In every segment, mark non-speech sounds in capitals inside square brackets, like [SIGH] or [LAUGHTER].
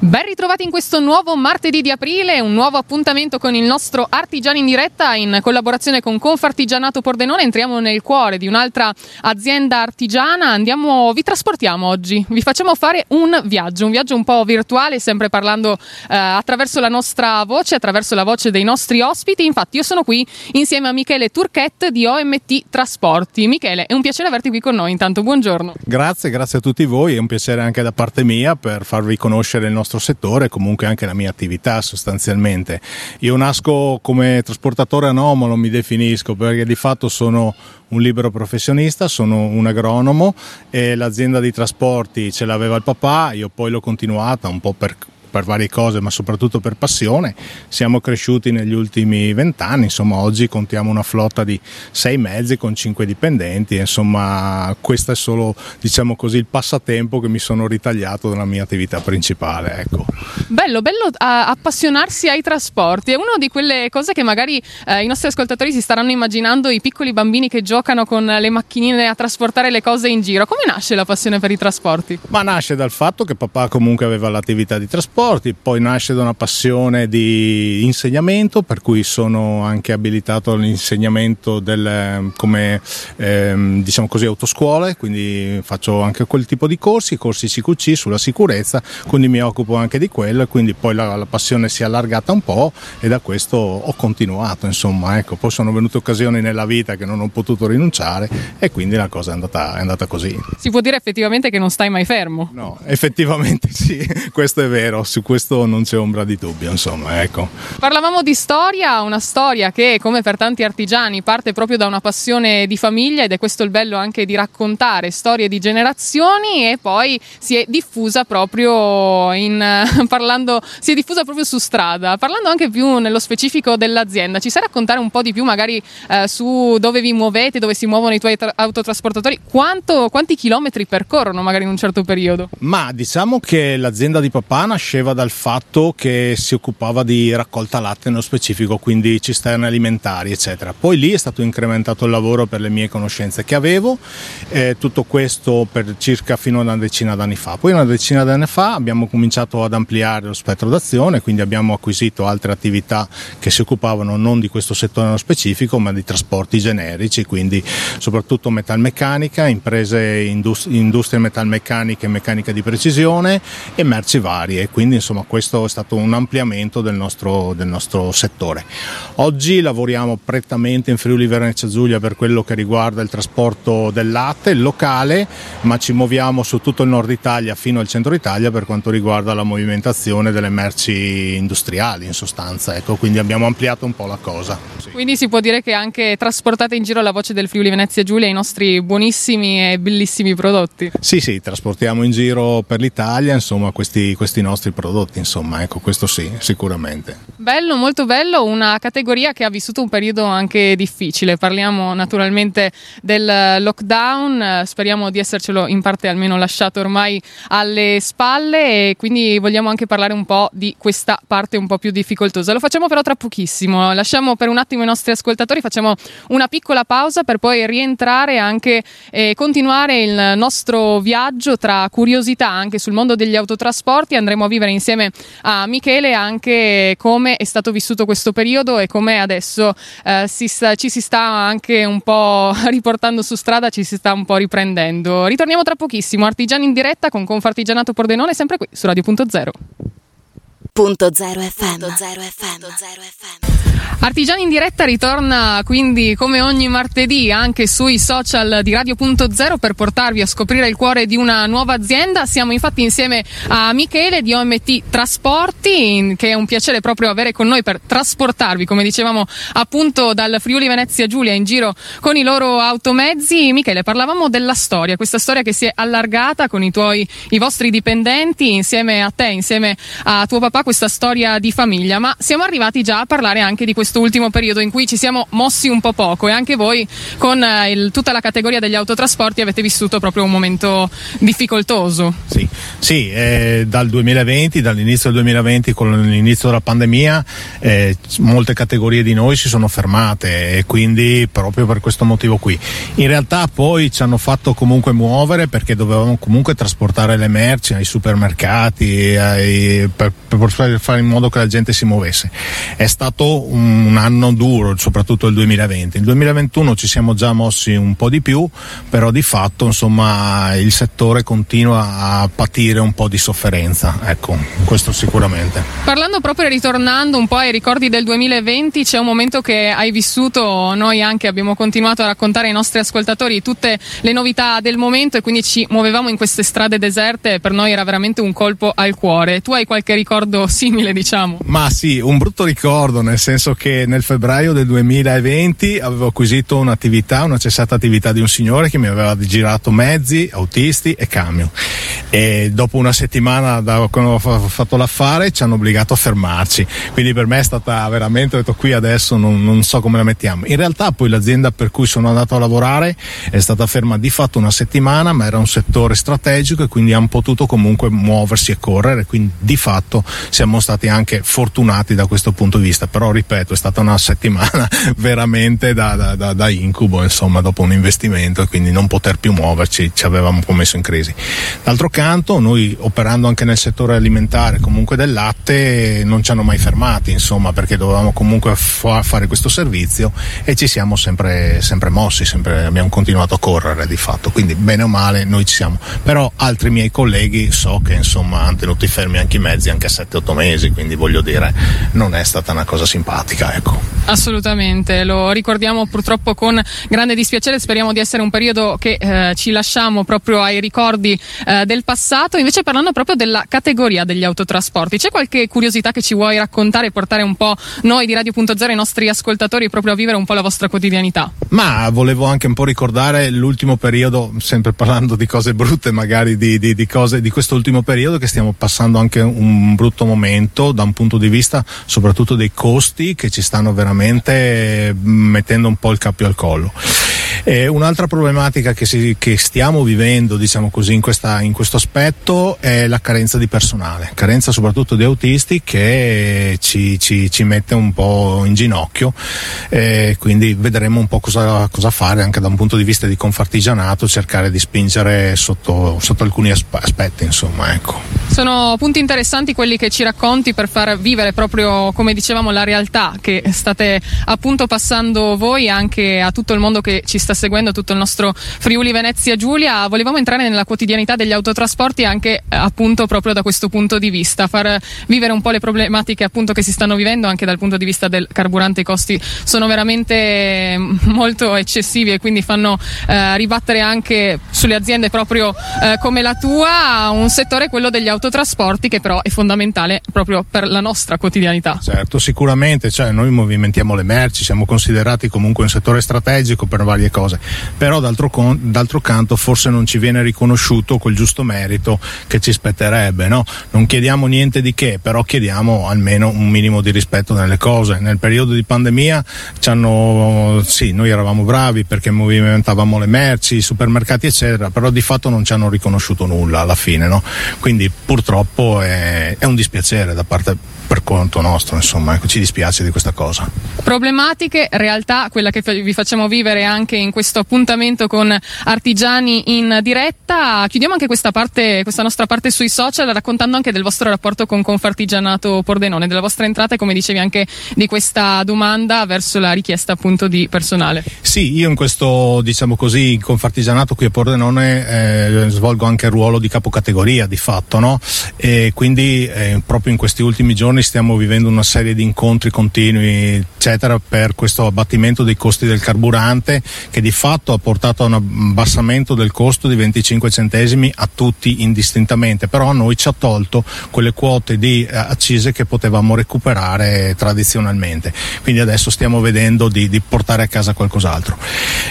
Ben ritrovati in questo nuovo martedì di aprile, un nuovo appuntamento con il nostro Artigiani in diretta in collaborazione con Confartigianato Pordenone. Entriamo nel cuore di un'altra azienda artigiana. Andiamo, vi trasportiamo oggi, vi facciamo fare un viaggio, un viaggio un po' virtuale, sempre parlando eh, attraverso la nostra voce, attraverso la voce dei nostri ospiti. Infatti, io sono qui insieme a Michele Turchette di OMT Trasporti. Michele, è un piacere averti qui con noi. Intanto, buongiorno. Grazie, grazie a tutti voi. È un piacere anche da parte mia per farvi conoscere il nostro nostro settore e comunque anche la mia attività sostanzialmente. Io nasco come trasportatore anomalo, mi definisco, perché di fatto sono un libero professionista, sono un agronomo e l'azienda di trasporti ce l'aveva il papà, io poi l'ho continuata un po' per per varie cose, ma soprattutto per passione. Siamo cresciuti negli ultimi vent'anni, insomma oggi contiamo una flotta di sei mezzi con cinque dipendenti, insomma questo è solo diciamo così il passatempo che mi sono ritagliato dalla mia attività principale. Ecco. Bello, bello appassionarsi ai trasporti, è una di quelle cose che magari uh, i nostri ascoltatori si staranno immaginando, i piccoli bambini che giocano con le macchinine a trasportare le cose in giro. Come nasce la passione per i trasporti? Ma nasce dal fatto che papà comunque aveva l'attività di trasporto trasporti, poi nasce da una passione di insegnamento, per cui sono anche abilitato all'insegnamento del, come ehm, diciamo così autoscuole, quindi faccio anche quel tipo di corsi, corsi CQC sulla sicurezza, quindi mi occupo anche di quello, quindi poi la, la passione si è allargata un po' e da questo ho continuato, insomma, ecco, poi sono venute occasioni nella vita che non ho potuto rinunciare e quindi la cosa è andata, è andata così. Si può dire effettivamente che non stai mai fermo? No, effettivamente sì, [LAUGHS] questo è vero, su questo non c'è ombra di dubbio, insomma, ecco. Parlavamo di storia, una storia che come per tanti artigiani parte proprio da una passione di famiglia ed è questo il bello anche di raccontare storie di generazioni e poi si è diffusa proprio in [LAUGHS] parlando si è diffusa proprio su strada. Parlando anche più nello specifico dell'azienda, ci sai raccontare un po' di più magari eh, su dove vi muovete, dove si muovono i tuoi tra- autotrasportatori, Quanto, quanti chilometri percorrono magari in un certo periodo? Ma diciamo che l'azienda di papà nasce nasceva dal fatto che si occupava di raccolta latte nello specifico, quindi cisterne alimentari, eccetera. Poi lì è stato incrementato il lavoro per le mie conoscenze che avevo, eh, tutto questo per circa fino a una decina d'anni fa. Poi una decina d'anni fa abbiamo cominciato ad ampliare lo spettro d'azione, quindi abbiamo acquisito altre attività che si occupavano non di questo settore nello specifico, ma di trasporti generici, quindi soprattutto metalmeccanica, imprese industrie metalmeccaniche e meccanica di precisione e merci varie. Quindi quindi insomma questo è stato un ampliamento del nostro, del nostro settore. Oggi lavoriamo prettamente in Friuli Venezia Giulia per quello che riguarda il trasporto del latte locale, ma ci muoviamo su tutto il nord Italia fino al centro Italia per quanto riguarda la movimentazione delle merci industriali in sostanza, ecco, quindi abbiamo ampliato un po' la cosa. Sì. Quindi si può dire che anche trasportate in giro la voce del Friuli Venezia Giulia i nostri buonissimi e bellissimi prodotti? Sì, sì, trasportiamo in giro per l'Italia insomma questi, questi nostri prodotti, insomma, ecco, questo sì, sicuramente. Bello, molto bello, una categoria che ha vissuto un periodo anche difficile. Parliamo naturalmente del lockdown, speriamo di essercelo in parte almeno lasciato ormai alle spalle e quindi vogliamo anche parlare un po' di questa parte un po' più difficoltosa. Lo facciamo però tra pochissimo, lasciamo per un attimo i nostri ascoltatori, facciamo una piccola pausa per poi rientrare e eh, continuare il nostro viaggio tra curiosità anche sul mondo degli autotrasporti. Andremo a vivere chiedere insieme a Michele anche come è stato vissuto questo periodo e come adesso eh, si sta, ci si sta anche un po' [LAUGHS] riportando su strada, ci si sta un po' riprendendo. Ritorniamo tra pochissimo, Artigiani in diretta con Confartigianato Pordenone, sempre qui su Radio.0. Punto zero FM. Punto zero FM. Punto zero FM. Artigiani in diretta ritorna quindi come ogni martedì anche sui social di Radio.0 per portarvi a scoprire il cuore di una nuova azienda. Siamo infatti insieme a Michele di OMT Trasporti, che è un piacere proprio avere con noi per trasportarvi, come dicevamo appunto dal Friuli Venezia Giulia in giro con i loro automezzi. Michele, parlavamo della storia, questa storia che si è allargata con i tuoi i vostri dipendenti insieme a te, insieme a tuo papà questa storia di famiglia, ma siamo arrivati già a parlare anche di questo ultimo periodo in cui ci siamo mossi un po' poco e anche voi con eh, il, tutta la categoria degli autotrasporti avete vissuto proprio un momento difficoltoso. Sì, sì eh, dal 2020, dall'inizio del 2020 con l'inizio della pandemia eh, molte categorie di noi si sono fermate e quindi proprio per questo motivo qui. In realtà poi ci hanno fatto comunque muovere perché dovevamo comunque trasportare le merci ai supermercati ai, per, per, fare in modo che la gente si muovesse. È stato un anno duro, soprattutto il 2020. Il 2021 ci siamo già mossi un po' di più, però di fatto insomma il settore continua a patire un po' di sofferenza, ecco, questo sicuramente. Parlando proprio e ritornando un po' ai ricordi del 2020, c'è un momento che hai vissuto, noi anche abbiamo continuato a raccontare ai nostri ascoltatori tutte le novità del momento e quindi ci muovevamo in queste strade deserte per noi era veramente un colpo al cuore. Tu hai qualche ricordo simile, diciamo? Ma sì, un brutto ricordo, nel senso che nel febbraio del 2020 avevo acquisito un'attività, una cessata attività di un signore che mi aveva girato mezzi, autisti e camion. E dopo una settimana da quando ho fatto l'affare ci hanno obbligato a fermarci. Quindi per me è stata veramente, ho detto qui adesso non, non so come la mettiamo. In realtà poi l'azienda per cui sono andato a lavorare è stata ferma di fatto una settimana, ma era un settore strategico e quindi hanno potuto comunque muoversi e correre, quindi di fatto siamo stati anche fortunati da questo punto di vista. Però ripeto, è stata una settimana [LAUGHS] veramente da, da, da, da incubo, insomma, dopo un investimento e quindi non poter più muoverci ci avevamo messo in crisi. D'altro canto, noi operando anche nel settore alimentare, comunque del latte, non ci hanno mai fermati, insomma, perché dovevamo comunque fa- fare questo servizio e ci siamo sempre, sempre mossi, sempre, abbiamo continuato a correre di fatto, quindi bene o male noi ci siamo. Però altri miei colleghi so che insomma hanno tenuto fermi anche i mezzi anche 7-8 mesi, quindi voglio dire non è stata una cosa simpatica, ecco. Assolutamente, lo ricordiamo purtroppo con grande dispiacere, speriamo di essere un periodo che eh, ci lasciamo proprio ai ricordi eh, del passato. Invece parlando proprio della categoria degli autotrasporti, c'è qualche curiosità che ci vuoi raccontare e portare un po' noi di Radio.0 i nostri ascoltatori proprio a vivere un po' la vostra quotidianità? Ma volevo anche un po' ricordare l'ultimo periodo, sempre parlando di cose brutte, magari di, di, di cose di quest'ultimo periodo che stiamo passando anche un brutto momento da un punto di vista soprattutto dei costi che ci stanno veramente mettendo un po' il cappio al collo. Eh, un'altra problematica che, si, che, stiamo vivendo, diciamo così, in, questa, in, questo aspetto è la carenza di personale, carenza soprattutto di autisti che ci, ci, ci mette un po' in ginocchio, eh, quindi vedremo un po' cosa, cosa, fare anche da un punto di vista di confartigianato, cercare di spingere sotto, sotto alcuni aspetti, insomma, ecco. Sono punti interessanti quelli che ci racconti per far vivere proprio, come dicevamo, la realtà che state appunto passando voi anche a tutto il mondo che ci sta seguendo, tutto il nostro Friuli Venezia Giulia. Volevamo entrare nella quotidianità degli autotrasporti anche eh, appunto proprio da questo punto di vista, far vivere un po' le problematiche appunto che si stanno vivendo anche dal punto di vista del carburante. I costi sono veramente mm, molto eccessivi e quindi fanno eh, ribattere anche sulle aziende proprio eh, come la tua un settore quello degli autotrasporti che però è fondamentale proprio per la nostra quotidianità. Certo, sicuramente, cioè noi movimentiamo le merci, siamo considerati comunque un settore strategico per varie cose, però d'altro, con, d'altro canto forse non ci viene riconosciuto quel giusto merito che ci spetterebbe, no? Non chiediamo niente di che, però chiediamo almeno un minimo di rispetto nelle cose. Nel periodo di pandemia ci hanno, sì, noi eravamo bravi perché movimentavamo le merci, i supermercati eccetera, però di fatto non ci hanno riconosciuto nulla alla fine, no? Quindi purtroppo è, è un dispiacere da parte per conto nostro, insomma, ecco, ci dispiace di questa cosa. Problematiche, realtà, quella che vi facciamo vivere anche in questo appuntamento con artigiani in diretta. Chiudiamo anche questa parte, questa nostra parte sui social, raccontando anche del vostro rapporto con Confartigianato Pordenone, della vostra entrata e come dicevi anche di questa domanda verso la richiesta appunto di personale. Sì, io in questo, diciamo così, in Confartigianato qui a Pordenone eh, svolgo anche il ruolo di capocategoria di fatto, no? E quindi eh, proprio in questi ultimi giorni stiamo vivendo una serie di incontri continui, eccetera, per questo abbattimento dei costi del carburante che di fatto ha portato a un abbassamento del costo di 25 centesimi a tutti indistintamente, però a noi ci ha tolto quelle quote di eh, accise che potevamo recuperare tradizionalmente. Quindi adesso stiamo vedendo di, di portare a casa qualcos'altro.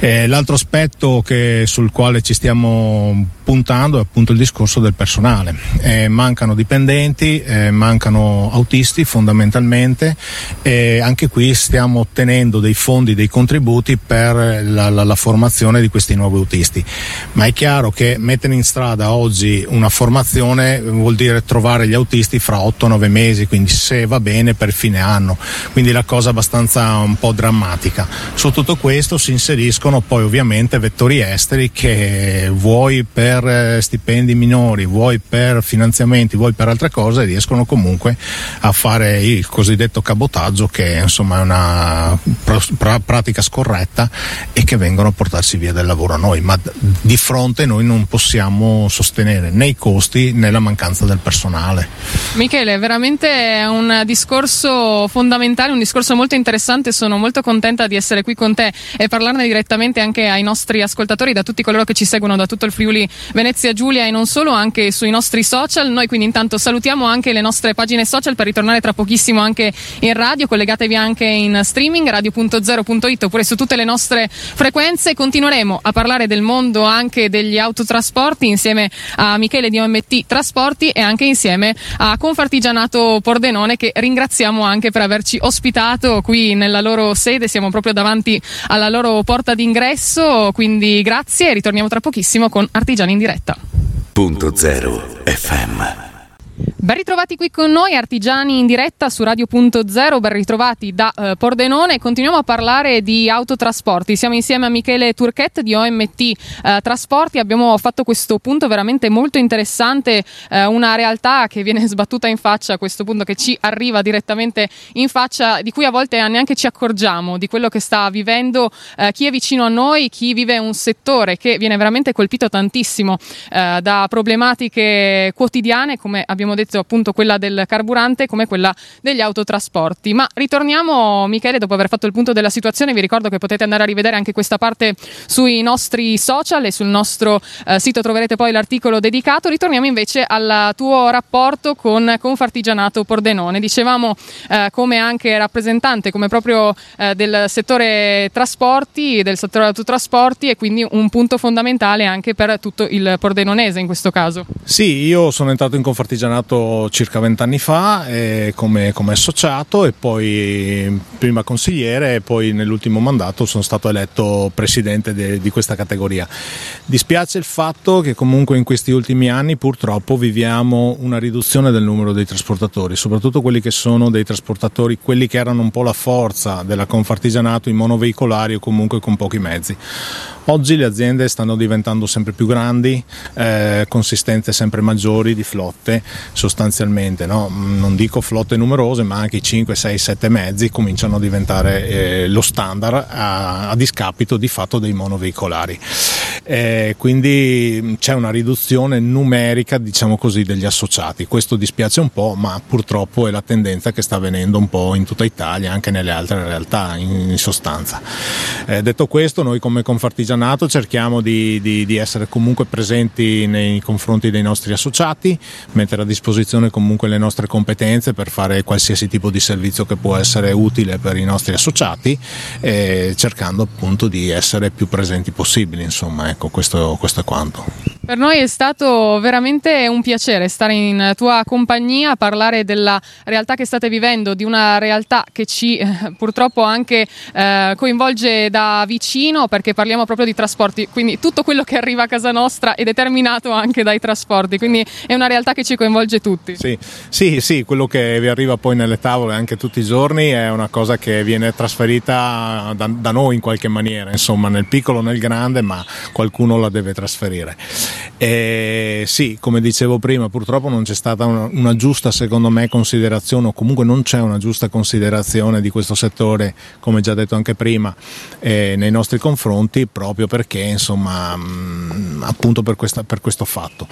Eh, l'altro aspetto che, sul quale ci stiamo puntando è appunto il discorso del personale. eh, mancano dipendenti, eh, mancano autisti fondamentalmente e anche qui stiamo ottenendo dei fondi, dei contributi per la, la, la formazione di questi nuovi autisti. Ma è chiaro che mettere in strada oggi una formazione vuol dire trovare gli autisti fra 8-9 mesi, quindi se va bene per fine anno, quindi la cosa abbastanza un po' drammatica. Su tutto questo si inseriscono poi ovviamente vettori esteri che vuoi per eh, stipendi minori, vuoi per finanziamenti, vuoi per altre cose riescono comunque a fare il cosiddetto cabotaggio che insomma è una pr- pratica scorretta e che vengono a portarsi via del lavoro a noi, ma di fronte noi non possiamo sostenere né i costi né la mancanza del personale. Michele, veramente è un discorso fondamentale, un discorso molto interessante, sono molto contenta di essere qui con te e parlarne direttamente anche ai nostri ascoltatori, da tutti coloro che ci seguono da tutto il Friuli Venezia Giulia e non solo, anche sui nostri social. Noi quindi intanto salutiamo anche le nostre pagine social per ritornare tra pochissimo anche in radio, collegatevi anche in streaming radio.0.it oppure su tutte le nostre frequenze. Continueremo a parlare del mondo anche degli autotrasporti insieme a Michele di OMT Trasporti e anche insieme a Confartigianato Pordenone che ringraziamo anche per averci ospitato qui nella loro sede, siamo proprio davanti alla loro porta d'ingresso, quindi grazie e ritorniamo tra pochissimo con Artigiani in diretta. Punto zero FM. Ben ritrovati qui con noi, artigiani in diretta su Radio.0, ben ritrovati da eh, Pordenone. Continuiamo a parlare di autotrasporti. Siamo insieme a Michele Turchet di OMT eh, Trasporti. Abbiamo fatto questo punto veramente molto interessante, eh, una realtà che viene [LAUGHS] sbattuta in faccia a questo punto, che ci arriva direttamente in faccia, di cui a volte neanche ci accorgiamo di quello che sta vivendo eh, chi è vicino a noi, chi vive un settore che viene veramente colpito tantissimo eh, da problematiche quotidiane, come abbiamo detto appunto quella del carburante come quella degli autotrasporti. Ma ritorniamo Michele dopo aver fatto il punto della situazione, vi ricordo che potete andare a rivedere anche questa parte sui nostri social e sul nostro eh, sito troverete poi l'articolo dedicato. Ritorniamo invece al tuo rapporto con Confartigianato Pordenone. Dicevamo eh, come anche rappresentante come proprio eh, del settore trasporti, del settore autotrasporti e quindi un punto fondamentale anche per tutto il pordenonese in questo caso. Sì, io sono entrato in Confartigianato circa vent'anni fa eh, come, come, associato e poi prima consigliere e poi nell'ultimo mandato sono stato eletto presidente de, di questa categoria. Dispiace il fatto che comunque in questi ultimi anni purtroppo viviamo una riduzione del numero dei trasportatori, soprattutto quelli che sono dei trasportatori, quelli che erano un po' la forza della Confartigianato in monoveicolari o comunque con pochi mezzi. Oggi le aziende stanno diventando sempre più grandi, eh, consistenze sempre maggiori di flotte, sostanzialmente, no? non dico flotte numerose, ma anche i 5, 6, 7 mezzi cominciano a diventare eh, lo standard a, a, discapito di fatto dei monoveicolari. Eh, quindi c'è una riduzione numerica, diciamo così, degli associati. Questo dispiace un po', ma purtroppo è la tendenza che sta avvenendo un po' in tutta Italia, anche nelle altre realtà in, in sostanza. Eh, detto questo, noi come Confartigianato Nato cerchiamo di, di, di, essere comunque presenti nei confronti dei nostri associati, mettere a disposizione comunque le nostre competenze per fare qualsiasi tipo di servizio che può essere utile per i nostri associati, eh, cercando appunto di essere più presenti possibili. Insomma, ecco, questo, questo è quanto. Per noi è stato veramente un piacere stare in tua compagnia, parlare della realtà che state vivendo, di una realtà che ci eh, purtroppo anche eh, coinvolge da vicino perché parliamo proprio di trasporti, quindi tutto quello che arriva a casa nostra è determinato anche dai trasporti, quindi è una realtà che ci coinvolge tutti. Sì, sì, sì quello che vi arriva poi nelle tavole anche tutti i giorni è una cosa che viene trasferita da, da noi in qualche maniera, insomma nel piccolo nel grande, ma qualcuno la deve trasferire. E sì, come dicevo prima, purtroppo non c'è stata una, una, giusta, secondo me, considerazione, o comunque non c'è una giusta considerazione di questo settore, come già detto anche prima, eh, nei nostri confronti, proprio perché, insomma, mh, mm, appunto per, questa, per, questo fatto.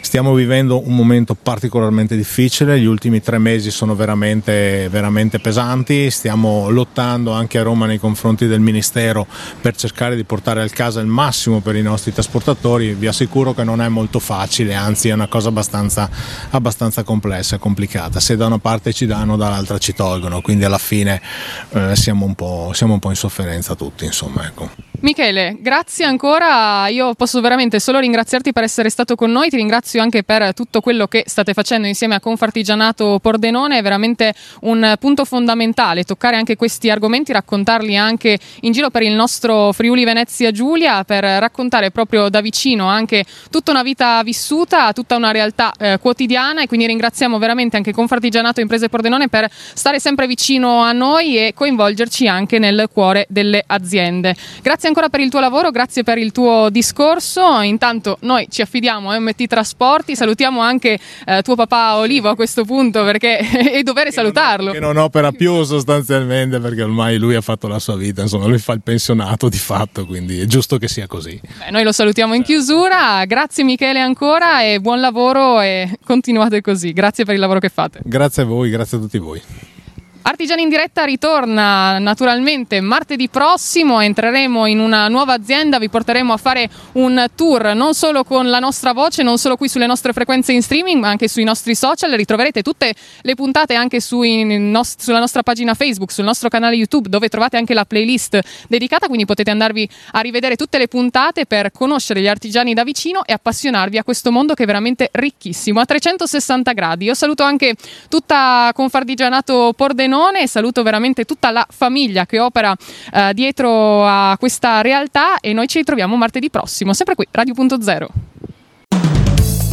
Stiamo vivendo un momento particolarmente difficile, gli ultimi tre mesi sono veramente, veramente pesanti, stiamo lottando anche a Roma nei confronti del Ministero per cercare di portare a casa il massimo per i nostri trasportatori, vi assicuro sicuro che non è molto facile, anzi è una cosa abbastanza, abbastanza complessa e complicata. Se da una parte ci danno, dall'altra ci tolgono, quindi alla fine eh, siamo, un siamo, un po', in sofferenza tutti. Insomma, ecco. Michele, grazie ancora. Io posso veramente solo ringraziarti per essere stato con noi. Ti ringrazio anche per tutto quello che state facendo insieme a Confartigianato Pordenone. È veramente un punto fondamentale toccare anche questi argomenti, raccontarli anche in giro per il nostro Friuli Venezia Giulia, per raccontare proprio da vicino anche tutta una vita vissuta, tutta una realtà eh, quotidiana. E quindi ringraziamo veramente anche Confartigianato Imprese Pordenone per stare sempre vicino a noi e coinvolgerci anche nel cuore delle aziende. Grazie ancora per il tuo lavoro, grazie per il tuo discorso. Intanto noi ci affidiamo a MT Trasporti, salutiamo anche eh, tuo papà Olivo a questo punto perché [LAUGHS] è dovere che salutarlo. Non, che non opera più sostanzialmente perché ormai lui ha fatto la sua vita, insomma lui fa il pensionato di fatto, quindi è giusto che sia così. Beh, noi lo salutiamo in chiusura, grazie Michele ancora e buon lavoro e continuate così, grazie per il lavoro che fate. Grazie a voi, grazie a tutti voi. Artigiani in diretta ritorna naturalmente martedì prossimo, entreremo in una nuova azienda, vi porteremo a fare un tour non solo con la nostra voce, non solo qui sulle nostre frequenze in streaming, ma anche sui nostri social. Ritroverete tutte le puntate anche nost- sulla nostra pagina Facebook, sul nostro canale YouTube, dove trovate anche la playlist dedicata, quindi potete andarvi a rivedere tutte le puntate per conoscere gli artigiani da vicino e appassionarvi a questo mondo che è veramente ricchissimo, a 360 gradi. Io saluto anche tutta Confardigianato Pordenone Frosinone e saluto veramente tutta la famiglia che opera eh, dietro a questa realtà e noi ci ritroviamo martedì prossimo, sempre qui, Radio.0.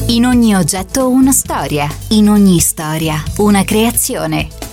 In ogni oggetto una storia, in ogni storia una creazione.